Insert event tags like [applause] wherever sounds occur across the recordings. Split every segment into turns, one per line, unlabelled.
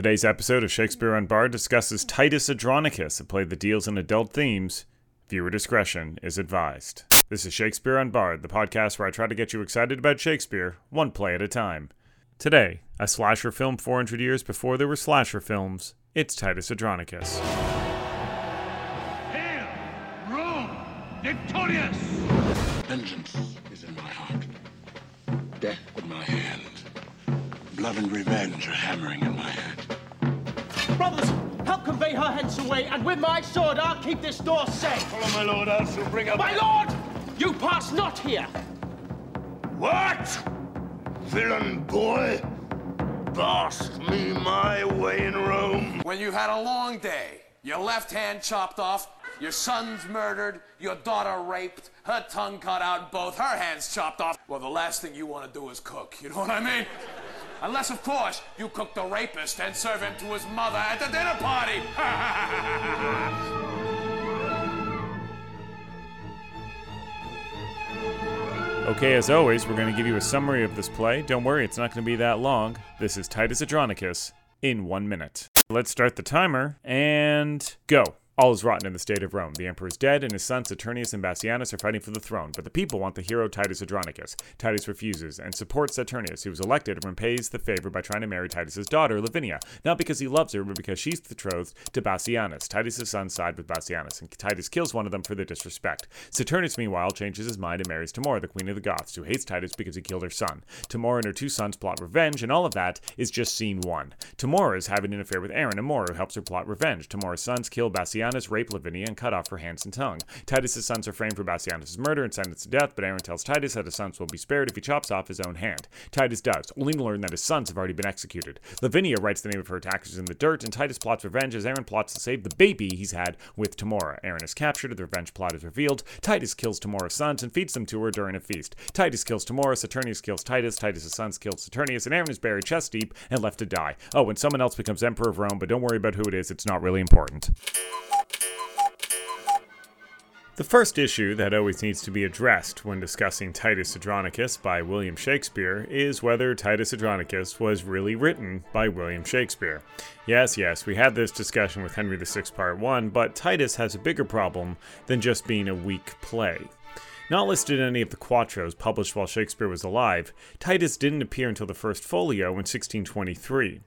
Today's episode of Shakespeare Unbard discusses Titus Andronicus, a play that deals in adult themes. Viewer discretion is advised. This is Shakespeare Unbard, the podcast where I try to get you excited about Shakespeare, one play at a time. Today, a slasher film 400 years before there were slasher films, it's Titus Andronicus.
Hail, Rome, victorious!
Vengeance is in my heart. Death in my hand. Blood and revenge are hammering in my head.
Brothers, help convey her hence away, and with my sword I'll keep this door safe.
Follow my lord, else you'll bring up.
My lord, you pass not here.
What? Villain boy? Boss me my way in Rome.
When you've had a long day, your left hand chopped off, your son's murdered, your daughter raped, her tongue cut out, both her hands chopped off. Well, the last thing you want to do is cook. You know what I mean? Unless, of course, you cook the rapist and serve him to his mother at the dinner party. [laughs]
Okay, as always, we're going to give you a summary of this play. Don't worry, it's not going to be that long. This is Titus Andronicus in one minute. Let's start the timer and go. All is rotten in the state of Rome. The emperor is dead, and his sons Saturninus and Bassianus are fighting for the throne. But the people want the hero Titus Andronicus. Titus refuses and supports Saturninus, who was elected and repays the favor by trying to marry Titus's daughter, Lavinia, not because he loves her, but because she's betrothed to Bassianus. Titus's sons side with Bassianus, and Titus kills one of them for their disrespect. Saturninus, meanwhile, changes his mind and marries Tamora, the queen of the Goths, who hates Titus because he killed her son. Tamora and her two sons plot revenge, and all of that is just scene one. Tamora is having an affair with Aaron, and Mora, who helps her plot revenge. Tamora's sons kill Bassianus, rape Lavinia, and cut off her hands and tongue. Titus's sons are framed for Bassianus' murder and sentenced to death, but Aaron tells Titus that his sons will be spared if he chops off his own hand. Titus does, only to learn that his sons have already been executed. Lavinia writes the name of her attackers in the dirt, and Titus plots revenge as Aaron plots to save the baby he's had with Tamora. Aaron is captured, the revenge plot is revealed. Titus kills Tamora's sons and feeds them to her during a feast. Titus kills Tamora, Saturninus kills Titus, Titus' sons kill Saturninus, and Aaron is buried chest deep and left to die. Oh, and someone else becomes Emperor of Rome, but don't worry about who it is, it's not really important. The first issue that always needs to be addressed when discussing Titus Andronicus by William Shakespeare is whether Titus Andronicus was really written by William Shakespeare. Yes, yes, we had this discussion with Henry VI Part 1, but Titus has a bigger problem than just being a weak play. Not listed in any of the quartos published while Shakespeare was alive, Titus didn't appear until the first folio in 1623.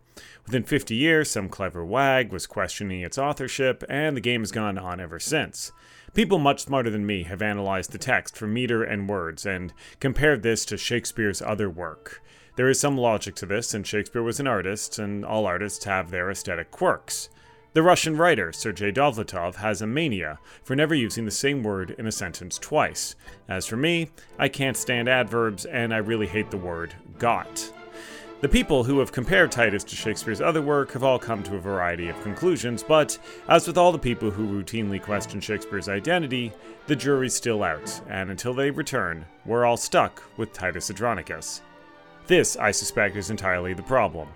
Within 50 years, some clever wag was questioning its authorship, and the game has gone on ever since. People much smarter than me have analyzed the text for meter and words and compared this to Shakespeare's other work. There is some logic to this, and Shakespeare was an artist, and all artists have their aesthetic quirks. The Russian writer Sergei Dovlatov has a mania for never using the same word in a sentence twice. As for me, I can't stand adverbs, and I really hate the word got. The people who have compared Titus to Shakespeare's other work have all come to a variety of conclusions, but as with all the people who routinely question Shakespeare's identity, the jury's still out, and until they return, we're all stuck with Titus Andronicus. This, I suspect, is entirely the problem.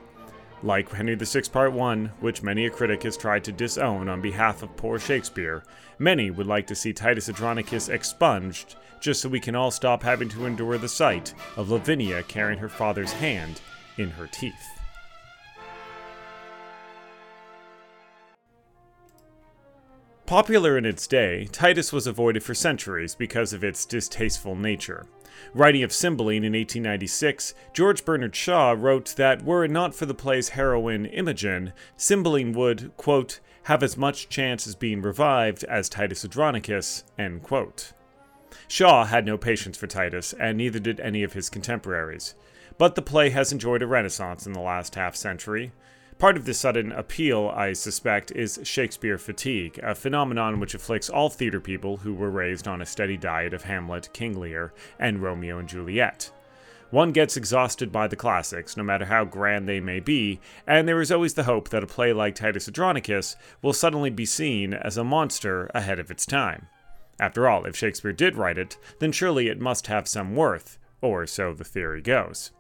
Like Henry VI Part 1, which many a critic has tried to disown on behalf of poor Shakespeare, many would like to see Titus Andronicus expunged just so we can all stop having to endure the sight of Lavinia carrying her father's hand in her teeth. Popular in its day, Titus was avoided for centuries because of its distasteful nature. Writing of Cymbeline in 1896, George Bernard Shaw wrote that were it not for the play's heroine Imogen, Cymbeline would, quote, have as much chance as being revived as Titus Andronicus, end quote. Shaw had no patience for Titus, and neither did any of his contemporaries. But the play has enjoyed a renaissance in the last half century. Part of this sudden appeal, I suspect, is Shakespeare fatigue, a phenomenon which afflicts all theater people who were raised on a steady diet of Hamlet, King Lear, and Romeo and Juliet. One gets exhausted by the classics, no matter how grand they may be, and there is always the hope that a play like Titus Andronicus will suddenly be seen as a monster ahead of its time. After all, if Shakespeare did write it, then surely it must have some worth, or so the theory goes.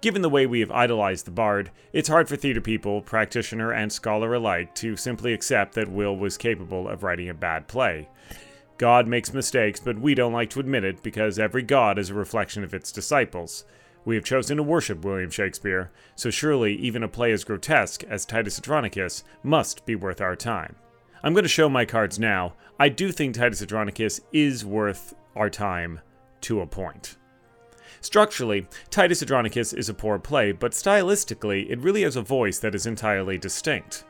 Given the way we have idolized the bard, it's hard for theater people, practitioner and scholar alike, to simply accept that Will was capable of writing a bad play. God makes mistakes, but we don't like to admit it because every god is a reflection of its disciples. We have chosen to worship William Shakespeare, so surely even a play as grotesque as Titus Andronicus must be worth our time. I'm going to show my cards now. I do think Titus Andronicus is worth our time to a point. Structurally, Titus Andronicus is a poor play, but stylistically, it really has a voice that is entirely distinct.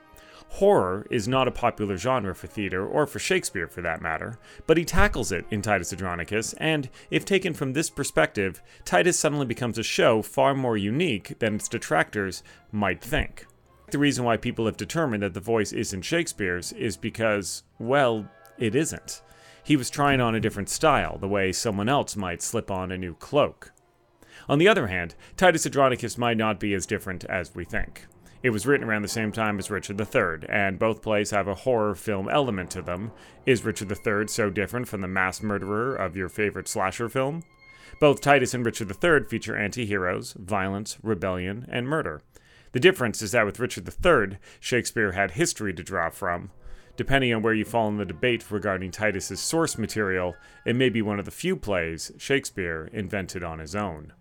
Horror is not a popular genre for theater, or for Shakespeare for that matter, but he tackles it in Titus Andronicus, and if taken from this perspective, Titus suddenly becomes a show far more unique than its detractors might think. The reason why people have determined that the voice isn't Shakespeare's is because, well, it isn't. He was trying on a different style, the way someone else might slip on a new cloak. On the other hand, Titus Andronicus might not be as different as we think. It was written around the same time as Richard III, and both plays have a horror film element to them. Is Richard III so different from the mass murderer of your favorite slasher film? Both Titus and Richard III feature anti heroes, violence, rebellion, and murder. The difference is that with Richard III, Shakespeare had history to draw from. Depending on where you fall in the debate regarding Titus's source material, it may be one of the few plays Shakespeare invented on his own.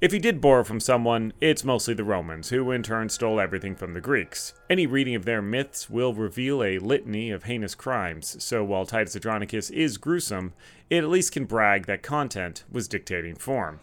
If he did borrow from someone, it's mostly the Romans, who in turn stole everything from the Greeks. Any reading of their myths will reveal a litany of heinous crimes, so while Titus Andronicus is gruesome, it at least can brag that content was dictating form.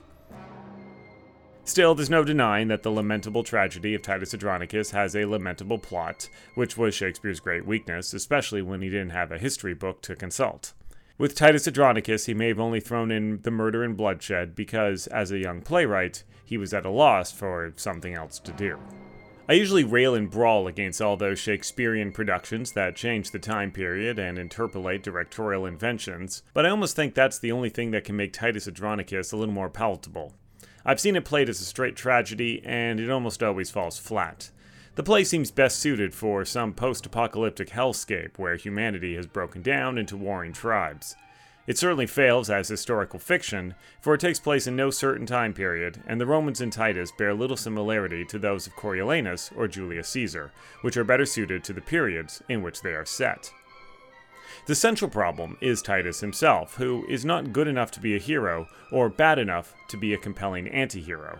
Still, there's no denying that the lamentable tragedy of Titus Andronicus has a lamentable plot, which was Shakespeare's great weakness, especially when he didn't have a history book to consult. With Titus Andronicus, he may have only thrown in the murder and bloodshed because, as a young playwright, he was at a loss for something else to do. I usually rail and brawl against all those Shakespearean productions that change the time period and interpolate directorial inventions, but I almost think that's the only thing that can make Titus Andronicus a little more palatable. I've seen it played as a straight tragedy, and it almost always falls flat. The play seems best suited for some post apocalyptic hellscape where humanity has broken down into warring tribes. It certainly fails as historical fiction, for it takes place in no certain time period, and the Romans in Titus bear little similarity to those of Coriolanus or Julius Caesar, which are better suited to the periods in which they are set. The central problem is Titus himself, who is not good enough to be a hero, or bad enough to be a compelling anti hero.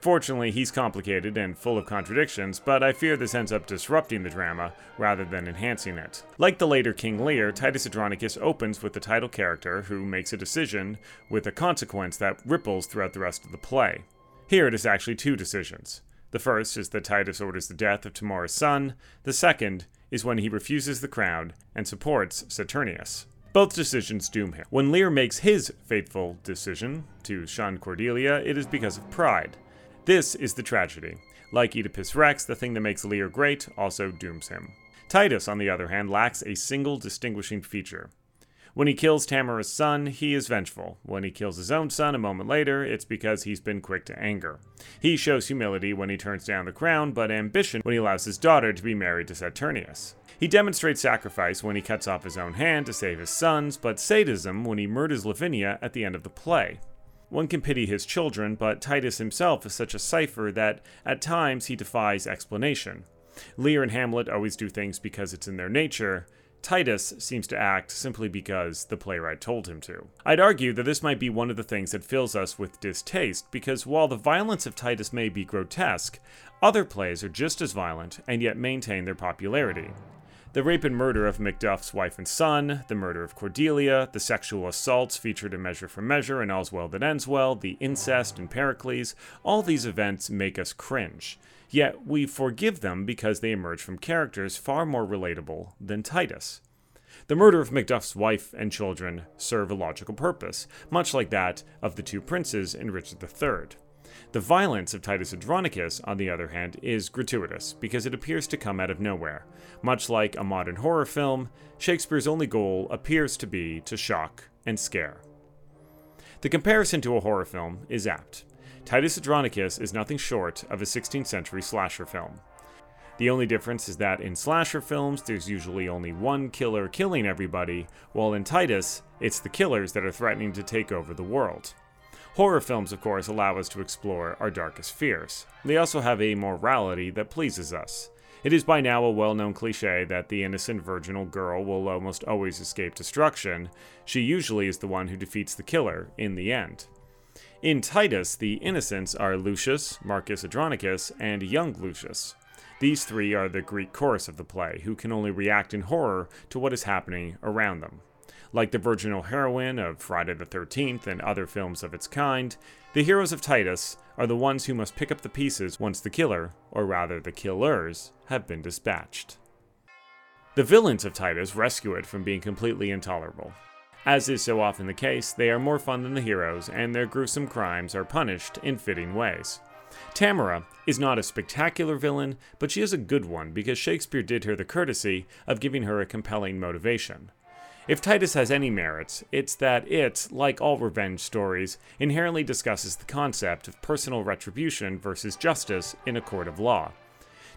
Fortunately, he's complicated and full of contradictions, but I fear this ends up disrupting the drama rather than enhancing it. Like the later King Lear, Titus Andronicus opens with the title character who makes a decision with a consequence that ripples throughout the rest of the play. Here it is actually two decisions. The first is that Titus orders the death of Tamora's son, the second is when he refuses the crown and supports Saturninus. Both decisions doom him. When Lear makes his fateful decision to shun Cordelia, it is because of pride. This is the tragedy. Like Oedipus Rex, the thing that makes Lear great also dooms him. Titus, on the other hand, lacks a single distinguishing feature. When he kills Tamora's son, he is vengeful. When he kills his own son a moment later, it's because he's been quick to anger. He shows humility when he turns down the crown, but ambition when he allows his daughter to be married to Saturninus. He demonstrates sacrifice when he cuts off his own hand to save his sons, but sadism when he murders Lavinia at the end of the play. One can pity his children, but Titus himself is such a cipher that at times he defies explanation. Lear and Hamlet always do things because it's in their nature. Titus seems to act simply because the playwright told him to. I'd argue that this might be one of the things that fills us with distaste, because while the violence of Titus may be grotesque, other plays are just as violent and yet maintain their popularity the rape and murder of Macduff's wife and son, the murder of Cordelia, the sexual assaults featured in Measure for Measure and All's Well That Ends Well, the incest in Pericles, all these events make us cringe. Yet we forgive them because they emerge from characters far more relatable than Titus. The murder of Macduff's wife and children serve a logical purpose, much like that of the two princes in Richard III. The violence of Titus Andronicus, on the other hand, is gratuitous because it appears to come out of nowhere. Much like a modern horror film, Shakespeare's only goal appears to be to shock and scare. The comparison to a horror film is apt. Titus Andronicus is nothing short of a 16th century slasher film. The only difference is that in slasher films, there's usually only one killer killing everybody, while in Titus, it's the killers that are threatening to take over the world. Horror films, of course, allow us to explore our darkest fears. They also have a morality that pleases us. It is by now a well known cliche that the innocent virginal girl will almost always escape destruction. She usually is the one who defeats the killer in the end. In Titus, the innocents are Lucius, Marcus Andronicus, and young Lucius. These three are the Greek chorus of the play, who can only react in horror to what is happening around them. Like the virginal heroine of Friday the 13th and other films of its kind, the heroes of Titus are the ones who must pick up the pieces once the killer, or rather the killers, have been dispatched. The villains of Titus rescue it from being completely intolerable. As is so often the case, they are more fun than the heroes, and their gruesome crimes are punished in fitting ways. Tamora is not a spectacular villain, but she is a good one because Shakespeare did her the courtesy of giving her a compelling motivation. If Titus has any merits, it's that it, like all revenge stories, inherently discusses the concept of personal retribution versus justice in a court of law.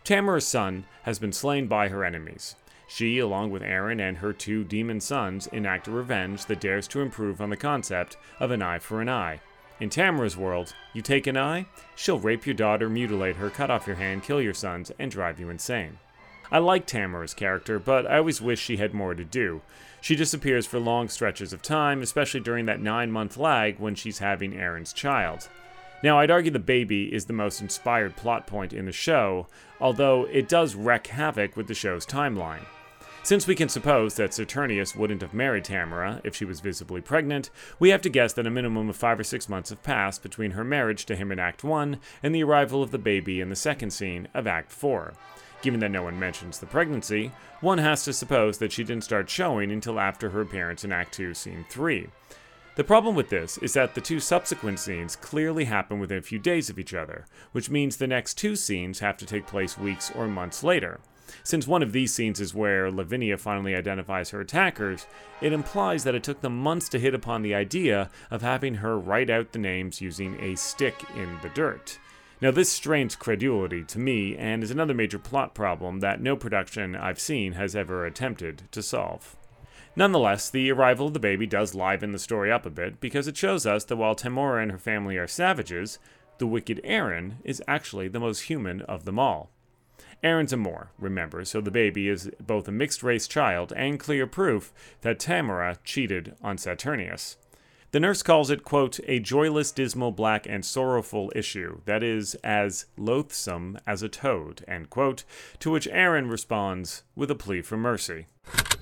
Tamora's son has been slain by her enemies. She, along with Aaron and her two demon sons, enact a revenge that dares to improve on the concept of an eye for an eye. In Tamora's world, you take an eye, she'll rape your daughter, mutilate her, cut off your hand, kill your sons, and drive you insane. I like Tamora's character, but I always wish she had more to do. She disappears for long stretches of time, especially during that nine month lag when she's having Aaron's child. Now, I'd argue the baby is the most inspired plot point in the show, although it does wreak havoc with the show's timeline. Since we can suppose that Saturninus wouldn't have married Tamora if she was visibly pregnant, we have to guess that a minimum of five or six months have passed between her marriage to him in Act 1 and the arrival of the baby in the second scene of Act 4. Given that no one mentions the pregnancy, one has to suppose that she didn't start showing until after her appearance in Act 2, Scene 3. The problem with this is that the two subsequent scenes clearly happen within a few days of each other, which means the next two scenes have to take place weeks or months later. Since one of these scenes is where Lavinia finally identifies her attackers, it implies that it took them months to hit upon the idea of having her write out the names using a stick in the dirt. Now, this strains credulity to me and is another major plot problem that no production I've seen has ever attempted to solve. Nonetheless, the arrival of the baby does liven the story up a bit because it shows us that while Tamora and her family are savages, the wicked Aaron is actually the most human of them all. Aaron's a Moor, remember, so the baby is both a mixed race child and clear proof that Tamora cheated on Saturninus. The nurse calls it, quote, a joyless, dismal, black, and sorrowful issue that is as loathsome as a toad, end quote, to which Aaron responds with a plea for mercy.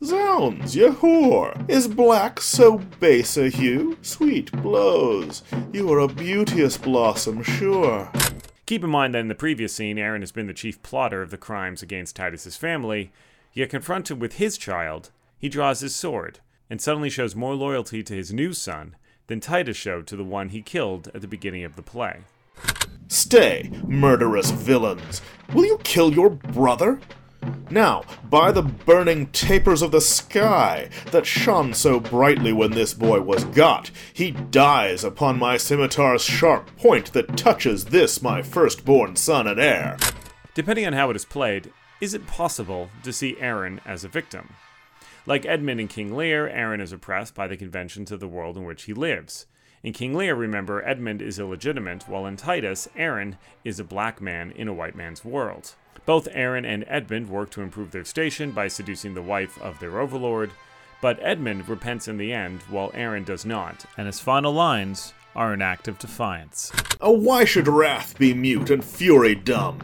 Zounds, ye whore! Is black so base a hue? Sweet blows, you are a beauteous blossom, sure.
Keep in mind that in the previous scene, Aaron has been the chief plotter of the crimes against Titus's family, yet confronted with his child, he draws his sword and suddenly shows more loyalty to his new son than Titus showed to the one he killed at the beginning of the play.
Stay, murderous villains! Will you kill your brother? Now, by the burning tapers of the sky that shone so brightly when this boy was got, he dies upon my scimitar's sharp point that touches this my firstborn son and heir.
Depending on how it is played, is it possible to see Aaron as a victim? Like Edmund in King Lear, Aaron is oppressed by the conventions of the world in which he lives. In King Lear, remember, Edmund is illegitimate, while in Titus, Aaron is a black man in a white man's world. Both Aaron and Edmund work to improve their station by seducing the wife of their overlord, but Edmund repents in the end, while Aaron does not, and his final lines are an act of defiance.
Oh, why should wrath be mute and fury dumb?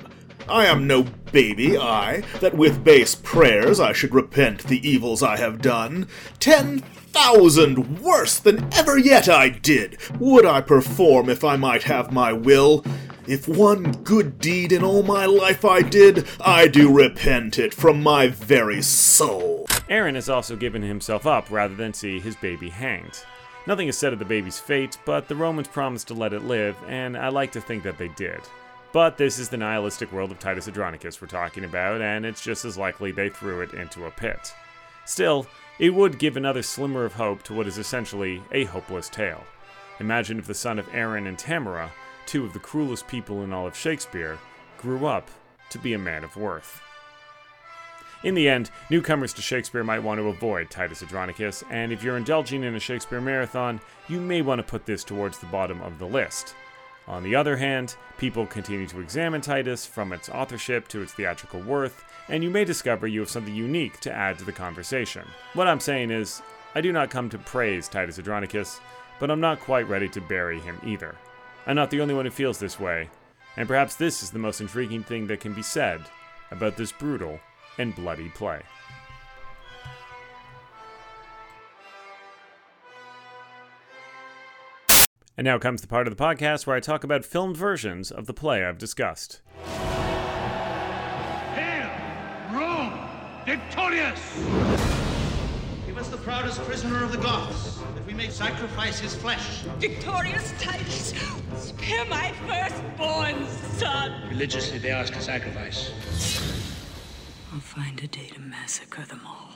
I am no baby, I, that with base prayers I should repent the evils I have done. Ten thousand worse than ever yet I did would I perform if I might have my will. If one good deed in all my life I did, I do repent it from my very soul.
Aaron has also given himself up rather than see his baby hanged. Nothing is said of the baby's fate, but the Romans promised to let it live, and I like to think that they did. But this is the nihilistic world of Titus Andronicus we're talking about, and it's just as likely they threw it into a pit. Still, it would give another slimmer of hope to what is essentially a hopeless tale. Imagine if the son of Aaron and Tamora, two of the cruelest people in all of Shakespeare, grew up to be a man of worth. In the end, newcomers to Shakespeare might want to avoid Titus Andronicus, and if you're indulging in a Shakespeare marathon, you may want to put this towards the bottom of the list. On the other hand, people continue to examine Titus from its authorship to its theatrical worth, and you may discover you have something unique to add to the conversation. What I'm saying is, I do not come to praise Titus Andronicus, but I'm not quite ready to bury him either. I'm not the only one who feels this way, and perhaps this is the most intriguing thing that can be said about this brutal and bloody play. And now comes the part of the podcast where I talk about filmed versions of the play I've discussed.
Hail, Rome, victorious!
He was the proudest prisoner of the Goths, that we may sacrifice his flesh.
Victorious Titus, spare my firstborn son.
Religiously, they ask a sacrifice.
I'll find a day to massacre them all.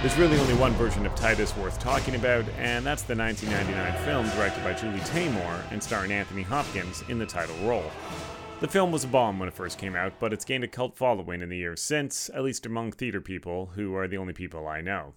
There's really only one version of Titus worth talking about, and that's the 1999 film directed by Julie Taymor and starring Anthony Hopkins in the title role. The film was a bomb when it first came out, but it's gained a cult following in the years since, at least among theater people, who are the only people I know.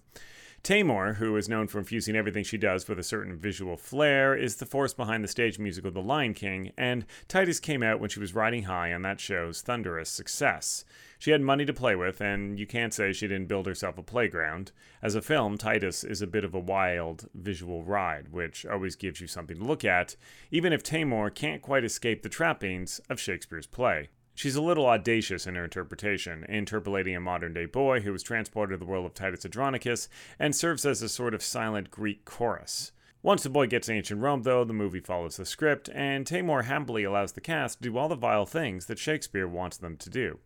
Taymor, who is known for infusing everything she does with a certain visual flair, is the force behind the stage musical The Lion King, and Titus came out when she was riding high on that show's thunderous success. She had money to play with, and you can't say she didn't build herself a playground. As a film, Titus is a bit of a wild visual ride, which always gives you something to look at, even if Taymor can't quite escape the trappings of Shakespeare's play. She's a little audacious in her interpretation, interpolating a modern day boy who was transported to the world of Titus Andronicus and serves as a sort of silent Greek chorus. Once the boy gets to ancient Rome, though, the movie follows the script, and Taymor happily allows the cast to do all the vile things that Shakespeare wants them to do.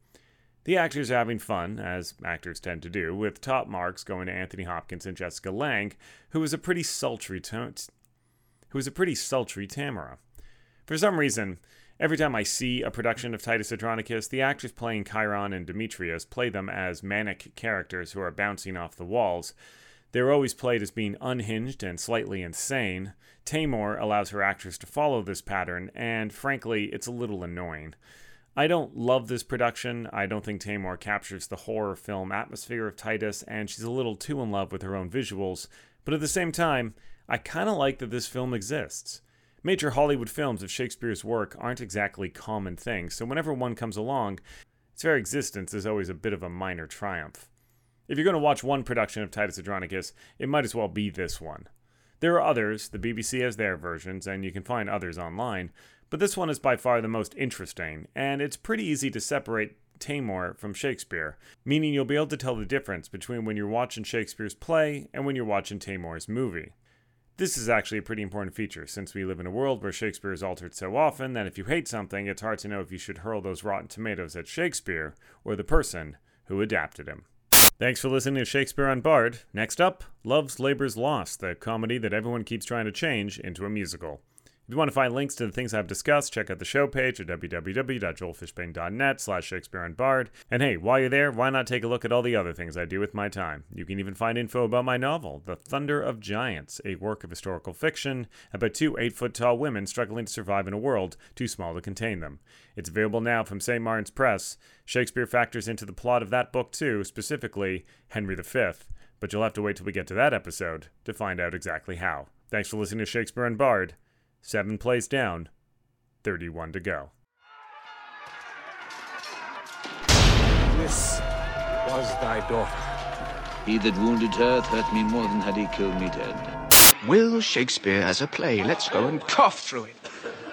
The actors are having fun, as actors tend to do, with top marks going to Anthony Hopkins and Jessica Lange, who is a pretty sultry who is a pretty sultry Tamora. For some reason, every time I see a production of Titus Andronicus, the actors playing Chiron and Demetrius play them as manic characters who are bouncing off the walls. They're always played as being unhinged and slightly insane. Taymor allows her actors to follow this pattern, and frankly, it's a little annoying. I don't love this production. I don't think Taymor captures the horror film atmosphere of Titus, and she's a little too in love with her own visuals. But at the same time, I kind of like that this film exists. Major Hollywood films of Shakespeare's work aren't exactly common things, so whenever one comes along, its very existence is always a bit of a minor triumph. If you're going to watch one production of Titus Andronicus, it might as well be this one. There are others, the BBC has their versions, and you can find others online, but this one is by far the most interesting, and it's pretty easy to separate Taymor from Shakespeare, meaning you'll be able to tell the difference between when you're watching Shakespeare's play and when you're watching Taymor's movie. This is actually a pretty important feature since we live in a world where Shakespeare is altered so often that if you hate something, it's hard to know if you should hurl those rotten tomatoes at Shakespeare or the person who adapted him. Thanks for listening to Shakespeare Unbard. Next up, Love's Labor's Lost, the comedy that everyone keeps trying to change into a musical. If you want to find links to the things I've discussed, check out the show page at www.joelfishbane.net slash Shakespeare Unbard. And hey, while you're there, why not take a look at all the other things I do with my time? You can even find info about my novel, The Thunder of Giants, a work of historical fiction about two eight-foot-tall women struggling to survive in a world too small to contain them. It's available now from St. Martin's Press. Shakespeare factors into the plot of that book too, specifically Henry V, but you'll have to wait till we get to that episode to find out exactly how. Thanks for listening to Shakespeare Unbard. Seven plays down, 31 to go.
This was thy daughter.
He that wounded her hurt me more than had he killed me dead.
Will Shakespeare as a play. Let's go and cough through it.